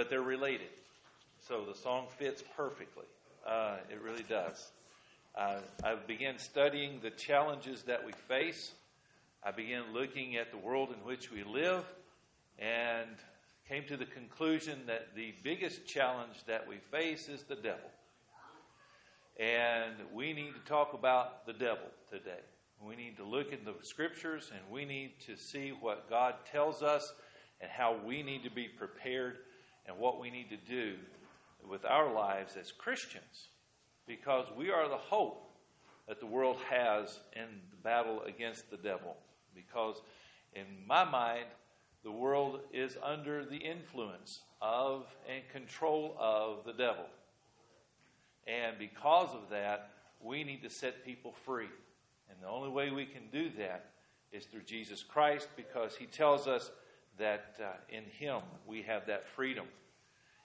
but they're related. So the song fits perfectly. Uh, it really does. Uh, I began studying the challenges that we face. I began looking at the world in which we live and came to the conclusion that the biggest challenge that we face is the devil. And we need to talk about the devil today. We need to look in the scriptures and we need to see what God tells us and how we need to be prepared and what we need to do with our lives as Christians because we are the hope that the world has in the battle against the devil. Because in my mind, the world is under the influence of and control of the devil. And because of that, we need to set people free. And the only way we can do that is through Jesus Christ because he tells us that uh, in him we have that freedom.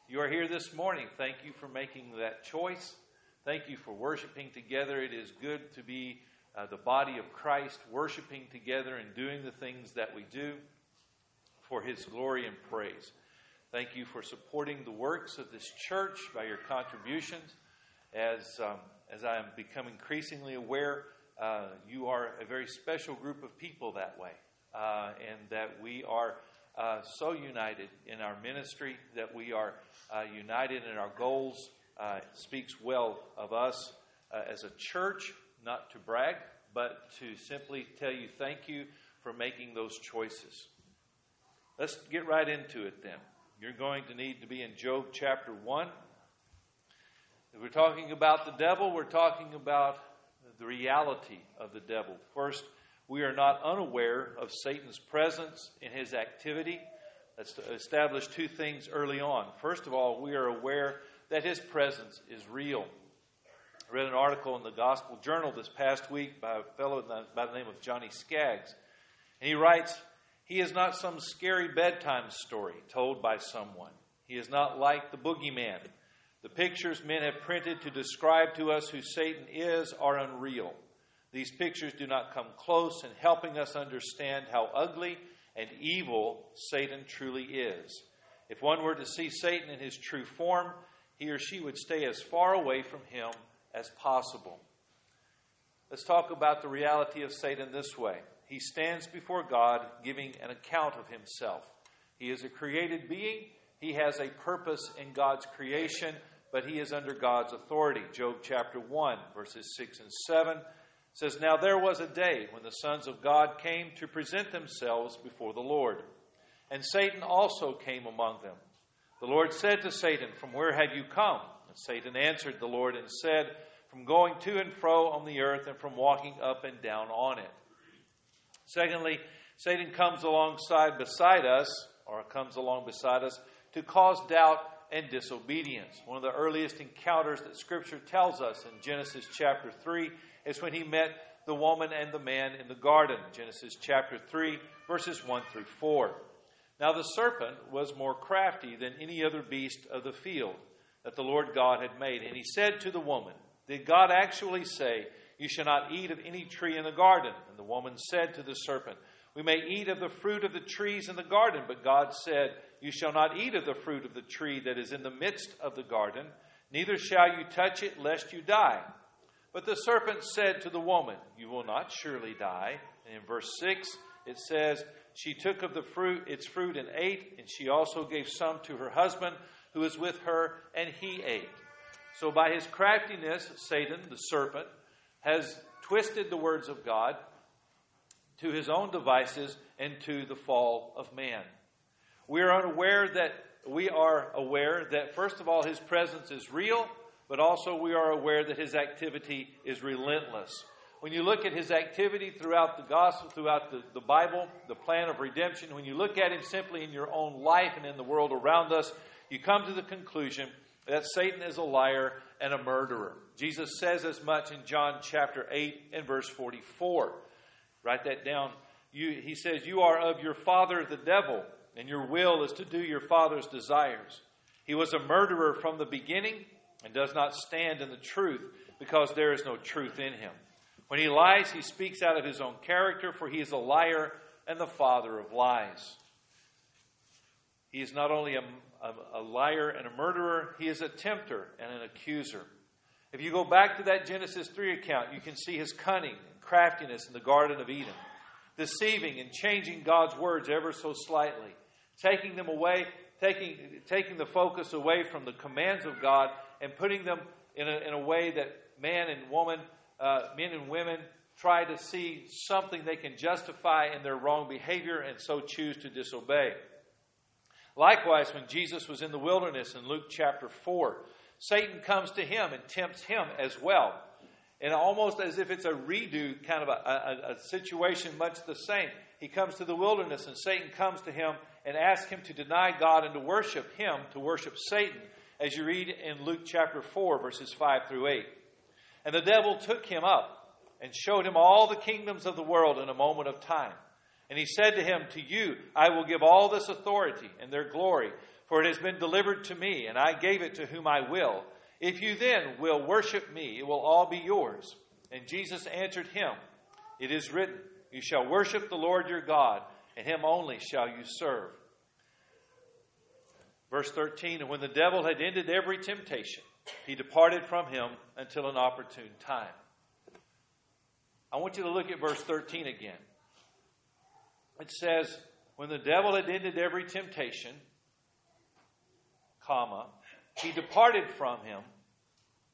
You are here this morning. Thank you for making that choice. Thank you for worshiping together. It is good to be uh, the body of Christ, worshiping together and doing the things that we do for his glory and praise. Thank you for supporting the works of this church by your contributions. As, um, as I am become increasingly aware, uh, you are a very special group of people that way, uh, and that we are uh, so united in our ministry, that we are uh, united in our goals, uh, speaks well of us uh, as a church, not to brag, but to simply tell you thank you for making those choices. Let's get right into it then. You're going to need to be in Job chapter 1. If we're talking about the devil, we're talking about the reality of the devil. First, we are not unaware of Satan's presence in his activity. Let's establish two things early on. First of all, we are aware that his presence is real. I read an article in the Gospel Journal this past week by a fellow by the name of Johnny Skaggs. And he writes, He is not some scary bedtime story told by someone. He is not like the boogeyman. The pictures men have printed to describe to us who Satan is are unreal. These pictures do not come close in helping us understand how ugly and evil Satan truly is. If one were to see Satan in his true form, he or she would stay as far away from him as possible. Let's talk about the reality of Satan this way. He stands before God giving an account of himself. He is a created being, he has a purpose in God's creation, but he is under God's authority. Job chapter 1, verses 6 and 7 says, Now there was a day when the sons of God came to present themselves before the Lord, and Satan also came among them. The Lord said to Satan, From where have you come? And Satan answered the Lord and said, From going to and fro on the earth and from walking up and down on it. Secondly, Satan comes alongside beside us, or comes along beside us, to cause doubt and disobedience. One of the earliest encounters that Scripture tells us in Genesis chapter 3 is when he met the woman and the man in the garden. Genesis chapter 3, verses 1 through 4. Now the serpent was more crafty than any other beast of the field that the Lord God had made. And he said to the woman, Did God actually say, You shall not eat of any tree in the garden? And the woman said to the serpent, We may eat of the fruit of the trees in the garden, but God said, You shall not eat of the fruit of the tree that is in the midst of the garden, neither shall you touch it, lest you die. But the serpent said to the woman, You will not surely die. And in verse 6, it says, she took of the fruit, its fruit, and ate, and she also gave some to her husband who was with her, and he ate. So, by his craftiness, Satan, the serpent, has twisted the words of God to his own devices and to the fall of man. We are unaware that we are aware that first of all his presence is real, but also we are aware that his activity is relentless. When you look at his activity throughout the gospel, throughout the, the Bible, the plan of redemption, when you look at him simply in your own life and in the world around us, you come to the conclusion that Satan is a liar and a murderer. Jesus says as much in John chapter 8 and verse 44. Write that down. You, he says, You are of your father the devil, and your will is to do your father's desires. He was a murderer from the beginning and does not stand in the truth because there is no truth in him. When he lies, he speaks out of his own character, for he is a liar and the father of lies. He is not only a, a, a liar and a murderer, he is a tempter and an accuser. If you go back to that Genesis 3 account, you can see his cunning and craftiness in the Garden of Eden, deceiving and changing God's words ever so slightly, taking them away, taking, taking the focus away from the commands of God and putting them in a, in a way that man and woman, uh, men and women, try to see something they can justify in their wrong behavior and so choose to disobey. Likewise, when Jesus was in the wilderness in Luke chapter 4, Satan comes to him and tempts him as well. And almost as if it's a redo kind of a, a, a, situation, much the same. He comes to the wilderness, and Satan comes to him and asks him to deny God and to worship him, to worship Satan, as you read in Luke chapter 4, verses 5 through 8. And the devil took him up and showed him all the kingdoms of the world in a moment of time. And he said to him, To you I will give all this authority and their glory, for it has been delivered to me, and I gave it to whom I will. If you then will worship me, it will all be yours. And Jesus answered him, It is written, You shall worship the Lord your God, and him only shall you serve. Verse 13 And when the devil had ended every temptation, he departed from him until an opportune time. I want you to look at verse 13 again it says, when the devil had ended every temptation, comma, he departed from him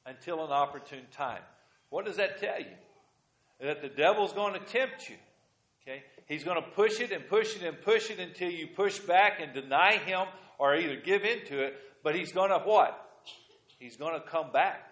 until an opportune time. What does that tell you? That the devil's going to tempt you. Okay? He's going to push it and push it and push it until you push back and deny him or either give into it. But he's going to what? He's going to come back.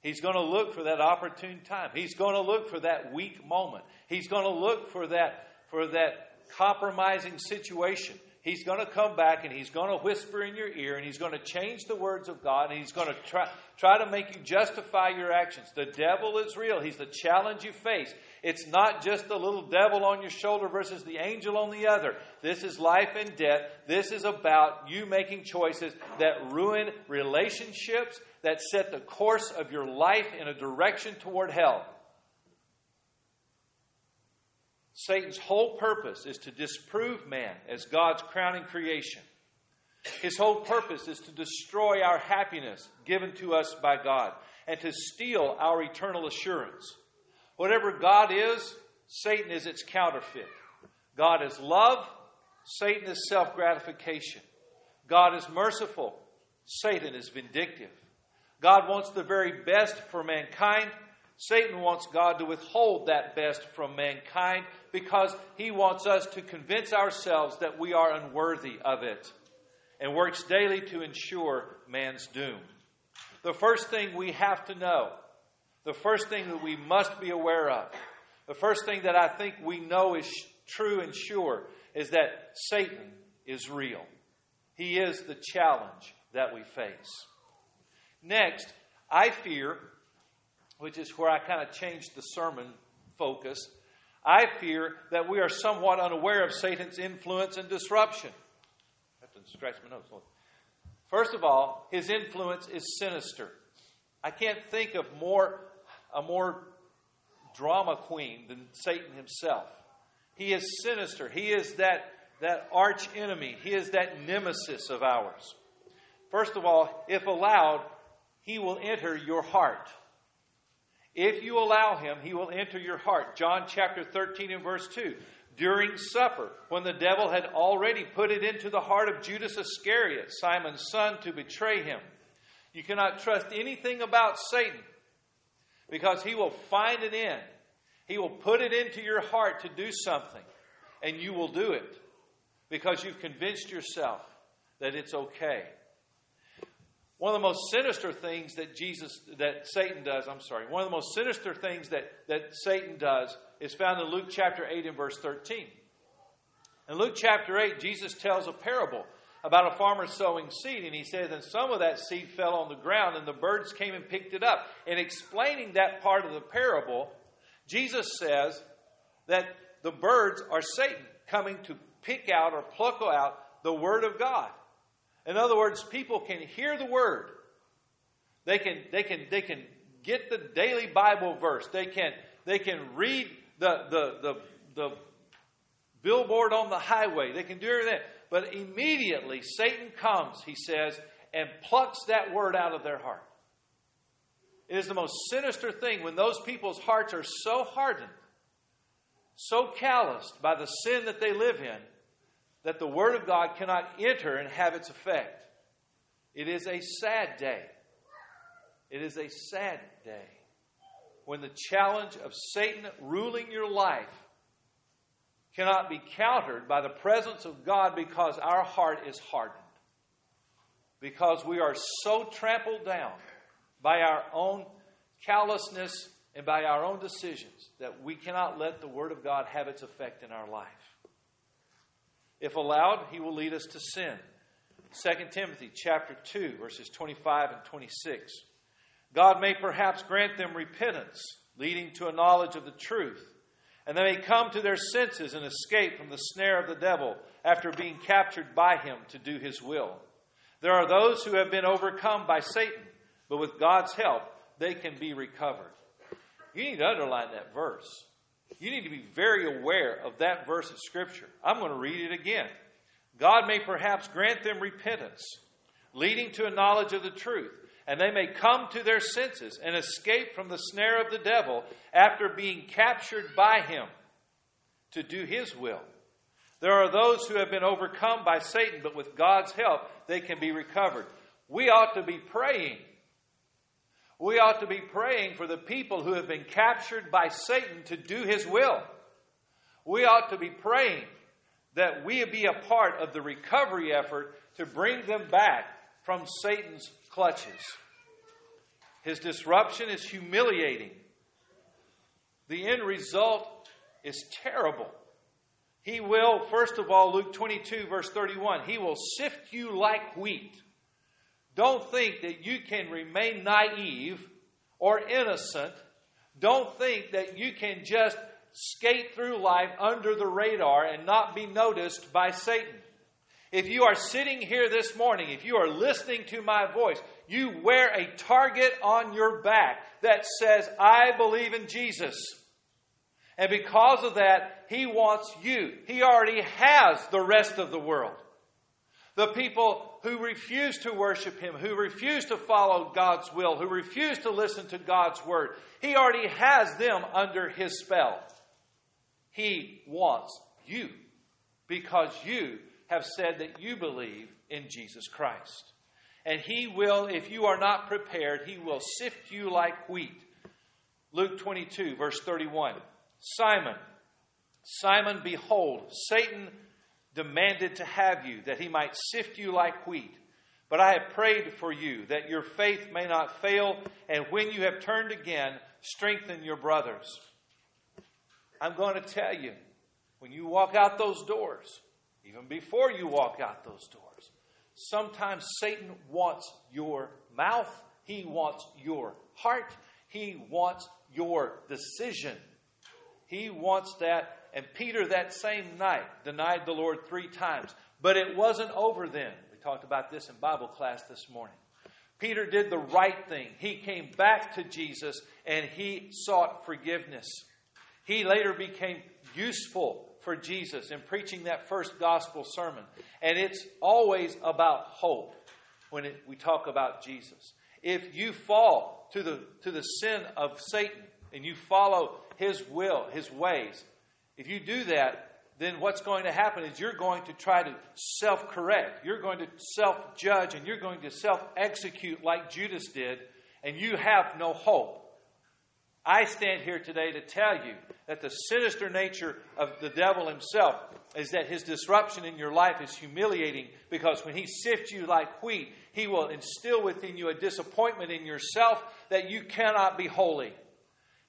He's going to look for that opportune time. He's going to look for that weak moment. He's going to look for that for that compromising situation. He's going to come back and he's going to whisper in your ear and he's going to change the words of God and he's going to try, try to make you justify your actions. The devil is real. He's the challenge you face. It's not just the little devil on your shoulder versus the angel on the other. This is life and death. This is about you making choices that ruin relationships, that set the course of your life in a direction toward hell. Satan's whole purpose is to disprove man as God's crowning creation. His whole purpose is to destroy our happiness given to us by God and to steal our eternal assurance. Whatever God is, Satan is its counterfeit. God is love, Satan is self gratification. God is merciful, Satan is vindictive. God wants the very best for mankind, Satan wants God to withhold that best from mankind because he wants us to convince ourselves that we are unworthy of it and works daily to ensure man's doom. The first thing we have to know, the first thing that we must be aware of, the first thing that I think we know is true and sure is that Satan is real. He is the challenge that we face. Next, I fear which is where I kind of changed the sermon focus, I fear that we are somewhat unaware of Satan's influence and disruption. I have to scratch my nose. First of all, his influence is sinister. I can't think of more a more drama queen than Satan himself. He is sinister. He is that, that arch enemy. He is that nemesis of ours. First of all, if allowed, he will enter your heart. If you allow him, he will enter your heart. John chapter 13 and verse 2. During supper, when the devil had already put it into the heart of Judas Iscariot, Simon's son, to betray him. You cannot trust anything about Satan because he will find an end. He will put it into your heart to do something, and you will do it because you've convinced yourself that it's okay. One of the most sinister things that Jesus, that Satan does, I'm sorry, one of the most sinister things that, that Satan does is found in Luke chapter 8 and verse 13. In Luke chapter 8, Jesus tells a parable about a farmer sowing seed, and he says, And some of that seed fell on the ground, and the birds came and picked it up. In explaining that part of the parable, Jesus says that the birds are Satan coming to pick out or pluck out the Word of God. In other words, people can hear the word. They can, they can, they can get the daily Bible verse. They can, they can read the, the, the, the billboard on the highway. They can do everything. But immediately Satan comes, he says, and plucks that word out of their heart. It is the most sinister thing when those people's hearts are so hardened, so calloused by the sin that they live in, that the Word of God cannot enter and have its effect. It is a sad day. It is a sad day when the challenge of Satan ruling your life cannot be countered by the presence of God because our heart is hardened. Because we are so trampled down by our own callousness and by our own decisions that we cannot let the Word of God have its effect in our life. If allowed, He will lead us to sin. 2 Timothy chapter 2 verses 25 and 26. God may perhaps grant them repentance, leading to a knowledge of the truth, and they may come to their senses and escape from the snare of the devil after being captured by him to do his will. There are those who have been overcome by Satan, but with God's help, they can be recovered. You need to underline that verse. You need to be very aware of that verse of Scripture. I'm going to read it again. God may perhaps grant them repentance, leading to a knowledge of the truth and they may come to their senses and escape from the snare of the devil after being captured by him to do his will. There are those who have been overcome by Satan, but with God's help, they can be recovered. We ought to be praying. We ought to be praying for the people who have been captured by Satan to do his will. We ought to be praying that we be a part of the recovery effort to bring them back from Satan's clutches. His disruption is humiliating. The end result is terrible. He will, first of all, Luke 22, verse 31, he will sift you like wheat. Don't think that you can remain naive or innocent. Don't think that you can just skate through life under the radar and not be noticed by Satan. If you are sitting here this morning, if you are listening to my voice, you wear a target on your back that says, I believe in Jesus. And because of that, He wants you. He already has the rest of the world. The people who refuse to worship Him, who refuse to follow God's will, who refuse to listen to God's word, He already has them under His spell. He wants you because you have said that you believe in Jesus Christ. And he will, if you are not prepared, he will sift you like wheat. Luke 22, verse 31. Simon, Simon, behold, Satan demanded to have you, that he might sift you like wheat. But I have prayed for you, that your faith may not fail, and when you have turned again, strengthen your brothers. I'm going to tell you, when you walk out those doors, even before you walk out those doors. Sometimes Satan wants your mouth, he wants your heart, he wants your decision. He wants that. And Peter, that same night, denied the Lord three times. But it wasn't over then. We talked about this in Bible class this morning. Peter did the right thing. He came back to Jesus and he sought forgiveness. He later became useful for Jesus in preaching that first gospel sermon. And it's always about hope when it, we talk about Jesus. If you fall to the, to the sin of Satan and you follow his will, his ways, if you do that, then what's going to happen is you're going to try to self correct. You're going to self judge and you're going to self execute like Judas did, and you have no hope. I stand here today to tell you that the sinister nature of the devil himself is that his disruption in your life is humiliating because when he sifts you like wheat, he will instill within you a disappointment in yourself that you cannot be holy.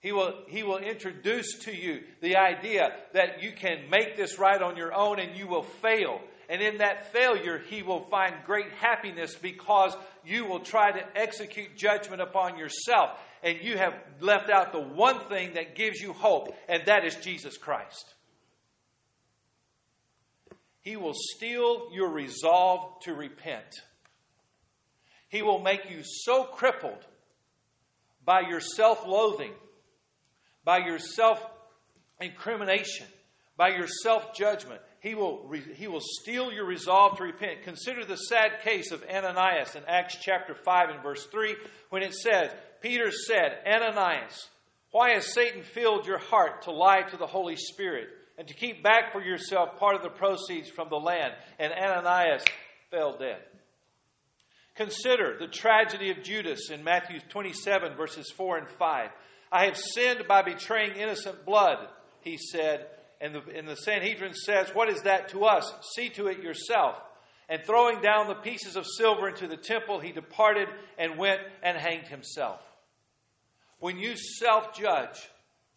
He will, he will introduce to you the idea that you can make this right on your own and you will fail. And in that failure, he will find great happiness because you will try to execute judgment upon yourself and you have left out the one thing that gives you hope, and that is Jesus Christ. He will steal your resolve to repent. He will make you so crippled by your self loathing, by your self incrimination, by your self judgment. he will, he will steal your resolve to repent. Consider the sad case of Ananias in Acts chapter 5 and verse 3 when it says, Peter said, Ananias, why has Satan filled your heart to lie to the Holy Spirit and to keep back for yourself part of the proceeds from the land? And Ananias fell dead. Consider the tragedy of Judas in Matthew 27, verses 4 and 5. I have sinned by betraying innocent blood, he said. And the, and the Sanhedrin says, What is that to us? See to it yourself. And throwing down the pieces of silver into the temple, he departed and went and hanged himself. When you self judge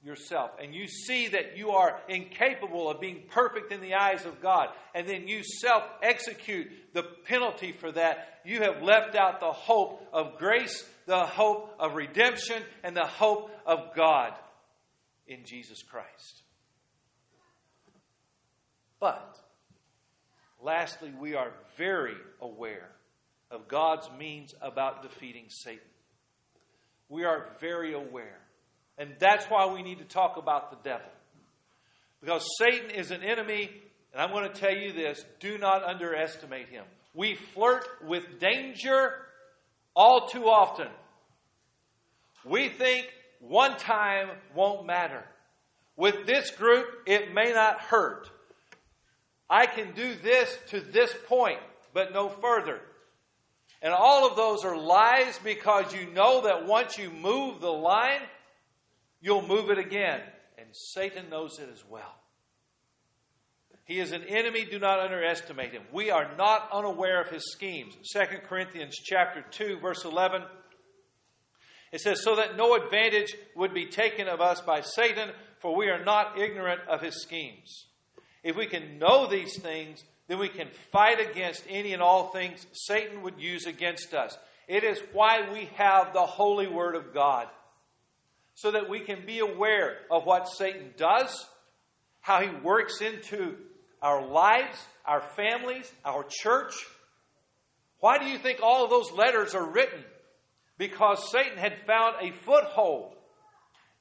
yourself and you see that you are incapable of being perfect in the eyes of God, and then you self execute the penalty for that, you have left out the hope of grace, the hope of redemption, and the hope of God in Jesus Christ. But, lastly, we are very aware of God's means about defeating Satan. We are very aware. And that's why we need to talk about the devil. Because Satan is an enemy, and I'm going to tell you this do not underestimate him. We flirt with danger all too often. We think one time won't matter. With this group, it may not hurt. I can do this to this point, but no further. And all of those are lies because you know that once you move the line, you'll move it again. And Satan knows it as well. He is an enemy, do not underestimate him. We are not unaware of his schemes. 2 Corinthians chapter 2 verse 11 it says so that no advantage would be taken of us by Satan for we are not ignorant of his schemes. If we can know these things, then we can fight against any and all things Satan would use against us. It is why we have the holy word of God so that we can be aware of what Satan does, how he works into our lives, our families, our church. Why do you think all of those letters are written? Because Satan had found a foothold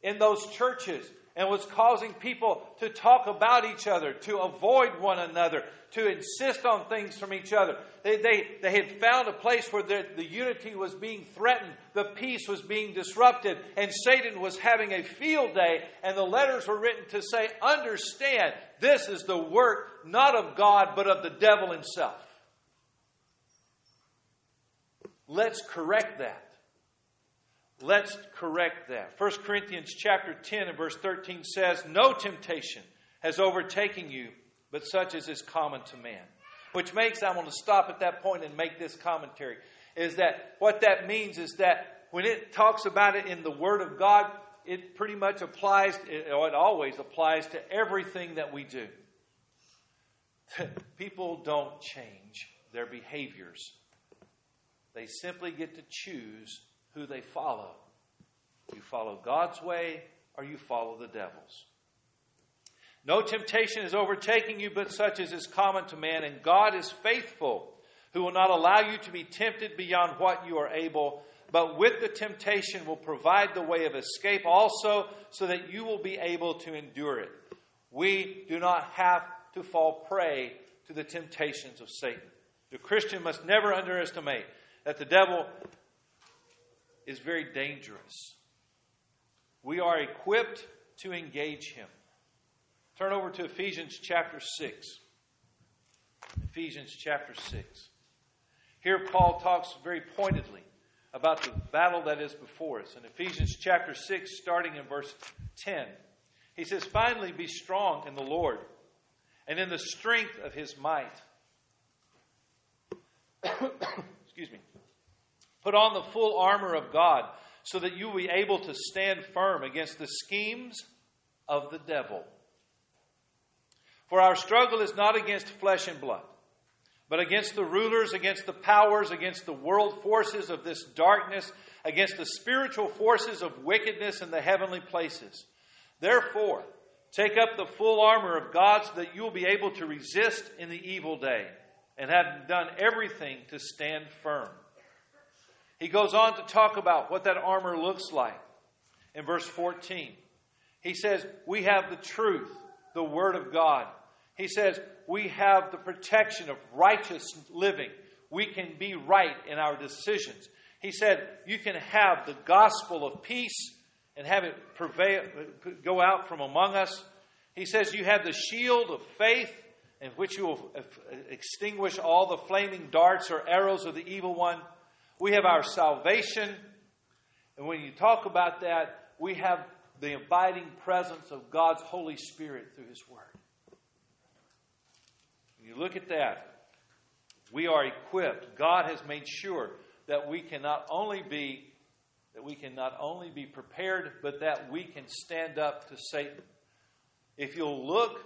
in those churches and was causing people to talk about each other, to avoid one another, to insist on things from each other. They, they, they had found a place where the, the unity was being threatened, the peace was being disrupted, and Satan was having a field day, and the letters were written to say, Understand, this is the work not of God, but of the devil himself. Let's correct that. Let's correct that. 1 Corinthians chapter 10 and verse 13 says, No temptation has overtaken you, but such as is common to man. Which makes, I want to stop at that point and make this commentary, is that what that means is that when it talks about it in the Word of God, it pretty much applies, or oh, it always applies to everything that we do. People don't change their behaviors, they simply get to choose who they follow. You follow God's way or you follow the devil's. No temptation is overtaking you but such as is common to man, and God is faithful, who will not allow you to be tempted beyond what you are able, but with the temptation will provide the way of escape also, so that you will be able to endure it. We do not have to fall prey to the temptations of Satan. The Christian must never underestimate that the devil is very dangerous. We are equipped to engage him. Turn over to Ephesians chapter 6. Ephesians chapter 6. Here, Paul talks very pointedly about the battle that is before us. In Ephesians chapter 6, starting in verse 10, he says, Finally, be strong in the Lord and in the strength of his might. Put on the full armor of God so that you will be able to stand firm against the schemes of the devil. For our struggle is not against flesh and blood, but against the rulers, against the powers, against the world forces of this darkness, against the spiritual forces of wickedness in the heavenly places. Therefore, take up the full armor of God so that you will be able to resist in the evil day and have done everything to stand firm. He goes on to talk about what that armor looks like in verse 14. He says, We have the truth, the Word of God. He says we have the protection of righteous living. We can be right in our decisions. He said you can have the gospel of peace and have it prevail, go out from among us. He says you have the shield of faith in which you will extinguish all the flaming darts or arrows of the evil one. We have our salvation. And when you talk about that, we have the abiding presence of God's Holy Spirit through His Word. When you look at that, we are equipped. God has made sure that we can not only be that we can not only be prepared, but that we can stand up to Satan. If you'll look,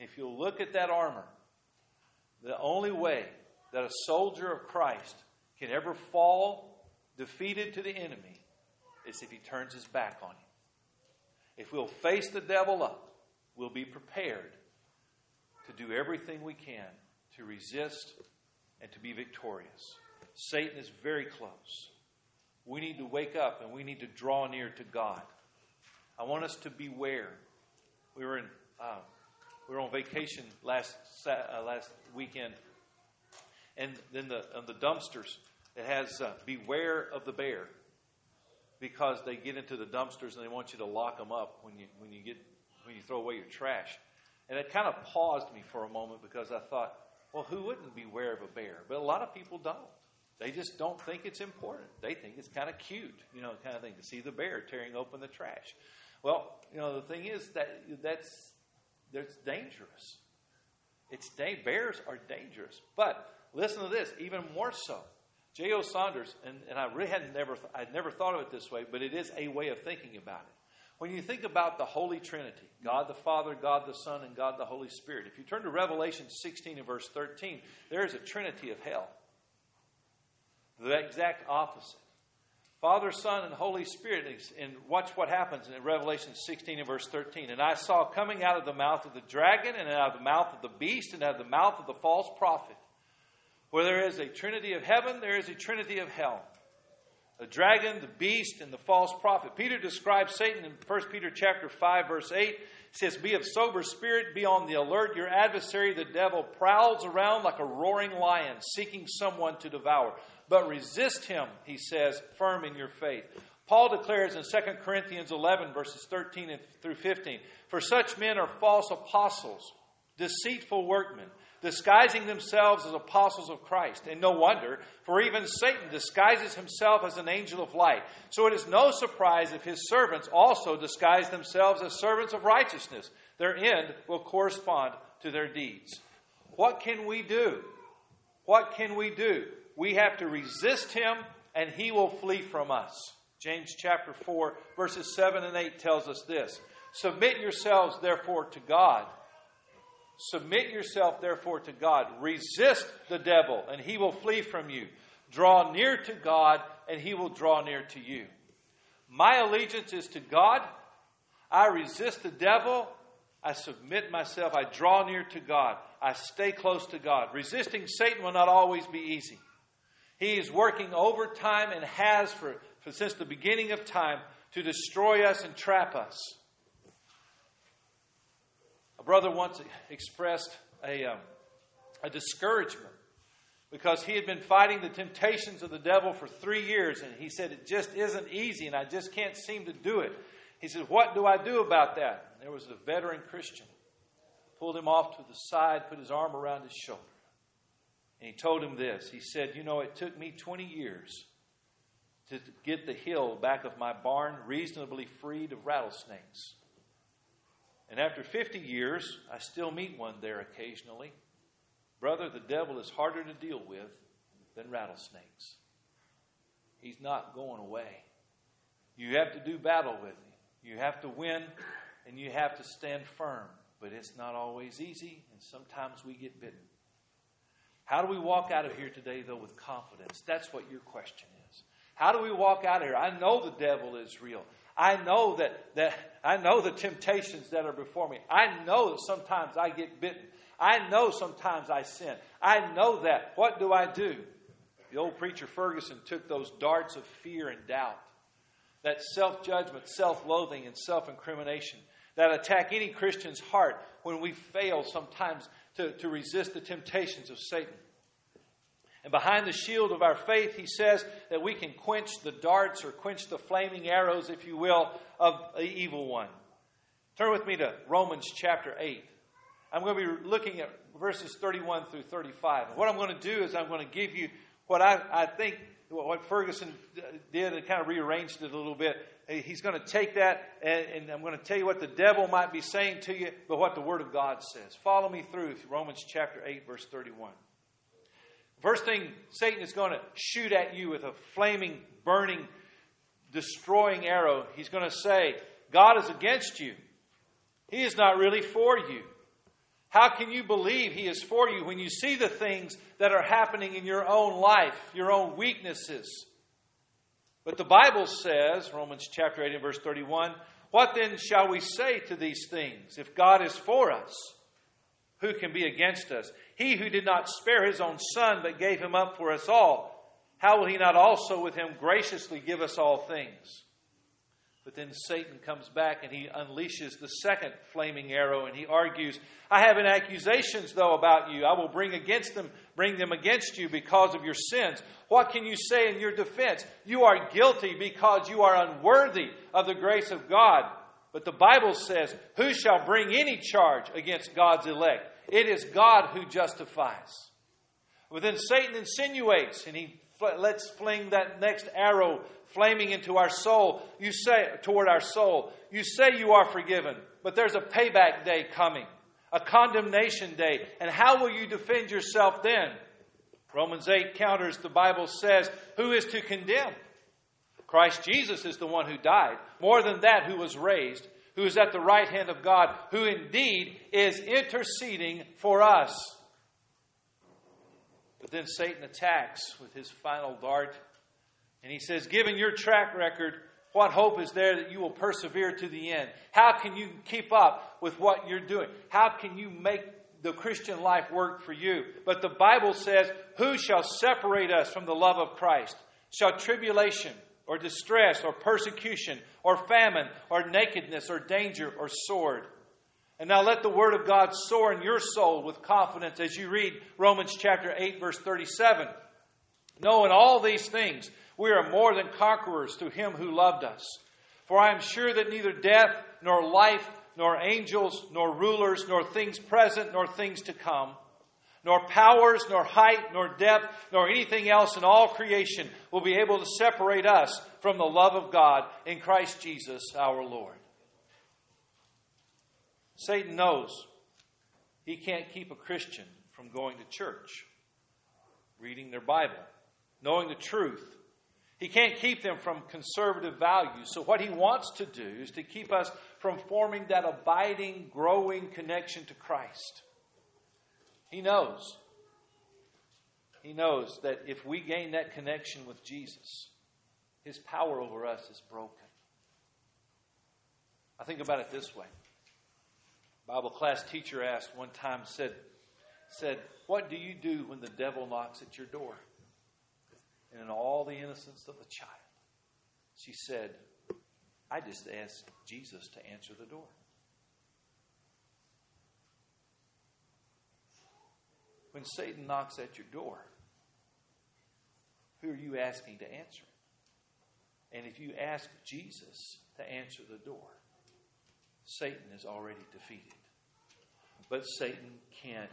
if you'll look at that armor, the only way that a soldier of Christ can ever fall defeated to the enemy is if he turns his back on him. If we'll face the devil up, we'll be prepared to do everything we can to resist and to be victorious. Satan is very close. We need to wake up and we need to draw near to God. I want us to beware. We were in uh, we were on vacation last uh, last weekend, and then the the dumpsters it has uh, beware of the bear because they get into the dumpsters and they want you to lock them up when you when you get when you throw away your trash. And it kind of paused me for a moment because I thought, well, who wouldn't beware of a bear? But a lot of people don't. They just don't think it's important. They think it's kind of cute, you know, kind of thing to see the bear tearing open the trash. Well, you know, the thing is that that's that's dangerous. It's da- bears are dangerous. But listen to this, even more so. J.O. Saunders, and, and I really had never, I'd never thought of it this way, but it is a way of thinking about it. When you think about the Holy Trinity, God the Father, God the Son, and God the Holy Spirit, if you turn to Revelation 16 and verse 13, there is a trinity of hell. The exact opposite. Father, Son, and Holy Spirit. And watch what happens in Revelation 16 and verse 13. And I saw coming out of the mouth of the dragon, and out of the mouth of the beast, and out of the mouth of the false prophet where there is a trinity of heaven, there is a trinity of hell. The dragon, the beast, and the false prophet. Peter describes Satan in 1 Peter chapter 5, verse 8. He says, Be of sober spirit, be on the alert. Your adversary, the devil, prowls around like a roaring lion, seeking someone to devour. But resist him, he says, firm in your faith. Paul declares in 2 Corinthians 11, verses 13 through 15 For such men are false apostles, deceitful workmen disguising themselves as apostles of Christ. And no wonder, for even Satan disguises himself as an angel of light. So it is no surprise if his servants also disguise themselves as servants of righteousness. Their end will correspond to their deeds. What can we do? What can we do? We have to resist him and he will flee from us. James chapter 4, verses 7 and 8 tells us this Submit yourselves, therefore, to God. Submit yourself, therefore, to God. Resist the devil, and he will flee from you. Draw near to God, and he will draw near to you. My allegiance is to God. I resist the devil. I submit myself. I draw near to God. I stay close to God. Resisting Satan will not always be easy. He is working overtime and has for, for since the beginning of time to destroy us and trap us brother once expressed a, um, a discouragement because he had been fighting the temptations of the devil for three years, and he said, It just isn't easy, and I just can't seem to do it. He said, What do I do about that? And there was a veteran Christian, pulled him off to the side, put his arm around his shoulder, and he told him this. He said, You know, it took me 20 years to get the hill back of my barn reasonably freed of rattlesnakes. And after 50 years, I still meet one there occasionally. Brother, the devil is harder to deal with than rattlesnakes. He's not going away. You have to do battle with him. You have to win and you have to stand firm. But it's not always easy, and sometimes we get bitten. How do we walk out of here today, though, with confidence? That's what your question is. How do we walk out of here? I know the devil is real. I know that, that I know the temptations that are before me. I know that sometimes I get bitten. I know sometimes I sin. I know that. What do I do? The old preacher Ferguson took those darts of fear and doubt, that self judgment, self loathing, and self incrimination, that attack any Christian's heart when we fail sometimes to, to resist the temptations of Satan. And behind the shield of our faith, he says that we can quench the darts or quench the flaming arrows, if you will, of the evil one. Turn with me to Romans chapter 8. I'm going to be looking at verses 31 through 35. What I'm going to do is I'm going to give you what I, I think what Ferguson did and kind of rearranged it a little bit. He's going to take that and, and, I'm going to tell you what the devil might be saying to you, but what the Word of God says. Follow me through Romans chapter 8, verse 31. First thing Satan is going to shoot at you with a flaming, burning, destroying arrow, he's going to say, God is against you. He is not really for you. How can you believe He is for you when you see the things that are happening in your own life, your own weaknesses? But the Bible says, Romans chapter 8 and verse 31, What then shall we say to these things? If God is for us, who can be against us? He who did not spare his own son, but gave him up for us all, how will he not also with him graciously give us all things? But then Satan comes back and he unleashes the second flaming arrow and he argues, I have accusations though about you. I will bring against them, bring them against you because of your sins. What can you say in your defense? You are guilty because you are unworthy of the grace of God. But the Bible says, Who shall bring any charge against God's elect? It is God who justifies. But then Satan insinuates and he lets fling that next arrow flaming into our soul. You say, toward our soul, you say you are forgiven, but there's a payback day coming, a condemnation day. And how will you defend yourself then? Romans 8 counters, the Bible says, Who is to condemn? Christ Jesus is the one who died. More than that, who was raised, who is at the right hand of God, who indeed is interceding for us. But then Satan attacks with his final dart and he says, Given your track record, what hope is there that you will persevere to the end? How can you keep up with what you're doing? How can you make the Christian life work for you? But the Bible says, Who shall separate us from the love of Christ? Shall tribulation or distress or persecution or famine or nakedness or danger or sword? And now let the word of God soar in your soul with confidence as you read Romans chapter 8, verse 37. Knowing all these things, we are more than conquerors through him who loved us. For I am sure that neither death, nor life, nor angels, nor rulers, nor things present, nor things to come, nor powers, nor height, nor depth, nor anything else in all creation will be able to separate us from the love of God in Christ Jesus our Lord. Satan knows he can't keep a Christian from going to church, reading their Bible, knowing the truth, he can't keep them from conservative values. So, what he wants to do is to keep us from forming that abiding, growing connection to Christ. He knows. He knows that if we gain that connection with Jesus, his power over us is broken. I think about it this way. Bible class teacher asked one time, said, said, What do you do when the devil knocks at your door? and in all the innocence of a child, she said, I just asked Jesus to answer the door. When Satan knocks at your door, who are you asking to answer? And if you ask Jesus to answer the door, Satan is already defeated. But Satan can't,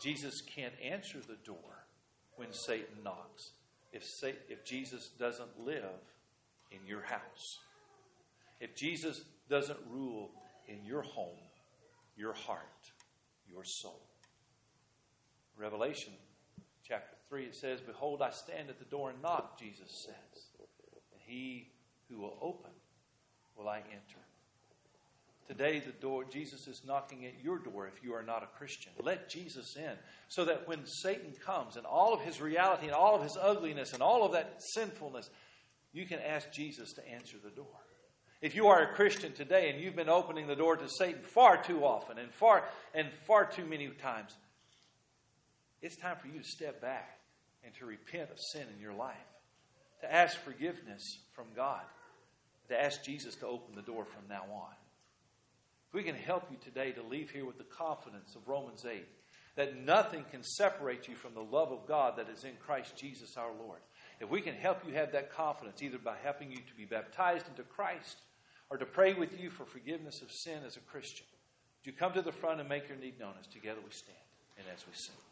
Jesus can't answer the door when Satan knocks. If, if Jesus doesn't live in your house, if Jesus doesn't rule in your home, your heart, your soul. Revelation chapter 3, it says, Behold, I stand at the door and knock, Jesus says. And he who will open, will I enter. Today, the door, Jesus is knocking at your door if you are not a Christian. Let Jesus in so that when Satan comes and all of his reality and all of his ugliness and all of that sinfulness, you can ask Jesus to answer the door. If you are a Christian today and you've been opening the door to Satan far too often and far and far too many times, it's time for you to step back and to repent of sin in your life, to ask forgiveness from God, to ask Jesus to open the door from now on. If we can help you today to leave here with the confidence of Romans 8, that nothing can separate you from the love of God that is in Christ Jesus our Lord. If we can help you have that confidence, either by helping you to be baptized into Christ or to pray with you for forgiveness of sin as a Christian, would you come to the front and make your need known as together we stand and as we sing?